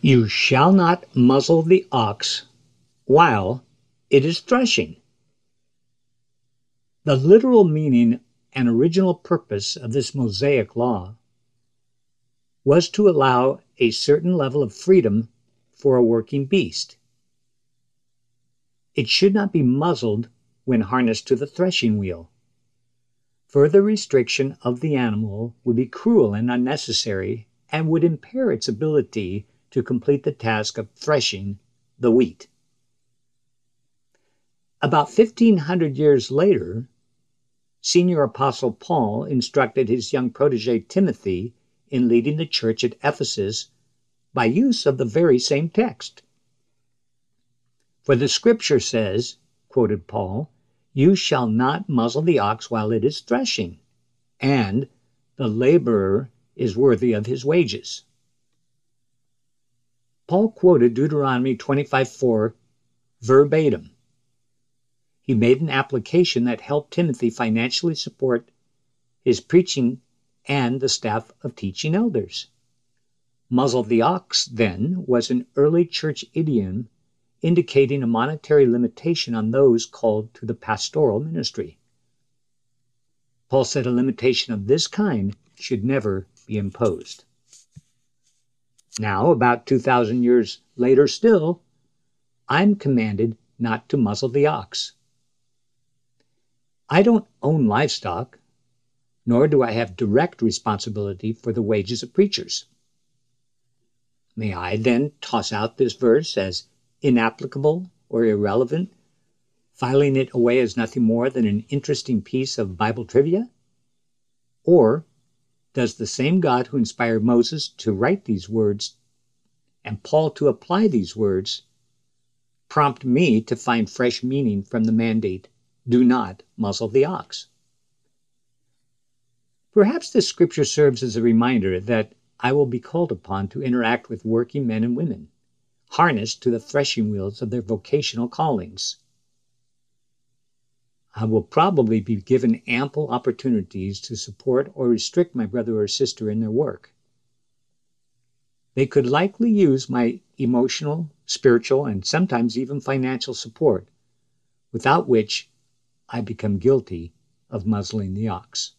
You shall not muzzle the ox while it is threshing. The literal meaning and original purpose of this Mosaic law was to allow a certain level of freedom for a working beast. It should not be muzzled when harnessed to the threshing wheel. Further restriction of the animal would be cruel and unnecessary and would impair its ability to complete the task of threshing the wheat. About 1500 years later, senior apostle Paul instructed his young protege Timothy in leading the church at Ephesus by use of the very same text. For the scripture says, quoted Paul, You shall not muzzle the ox while it is threshing, and the laborer is worthy of his wages. Paul quoted Deuteronomy 25:4 verbatim. He made an application that helped Timothy financially support his preaching and the staff of teaching elders. Muzzle the ox, then, was an early church idiom indicating a monetary limitation on those called to the pastoral ministry. Paul said a limitation of this kind should never be imposed. Now, about 2,000 years later still, I'm commanded not to muzzle the ox. I don't own livestock, nor do I have direct responsibility for the wages of preachers. May I then toss out this verse as inapplicable or irrelevant, filing it away as nothing more than an interesting piece of Bible trivia? Or does the same God who inspired Moses to write these words and Paul to apply these words prompt me to find fresh meaning from the mandate do not muzzle the ox? Perhaps this scripture serves as a reminder that I will be called upon to interact with working men and women, harnessed to the threshing wheels of their vocational callings. I will probably be given ample opportunities to support or restrict my brother or sister in their work. They could likely use my emotional, spiritual, and sometimes even financial support, without which I become guilty of muzzling the ox.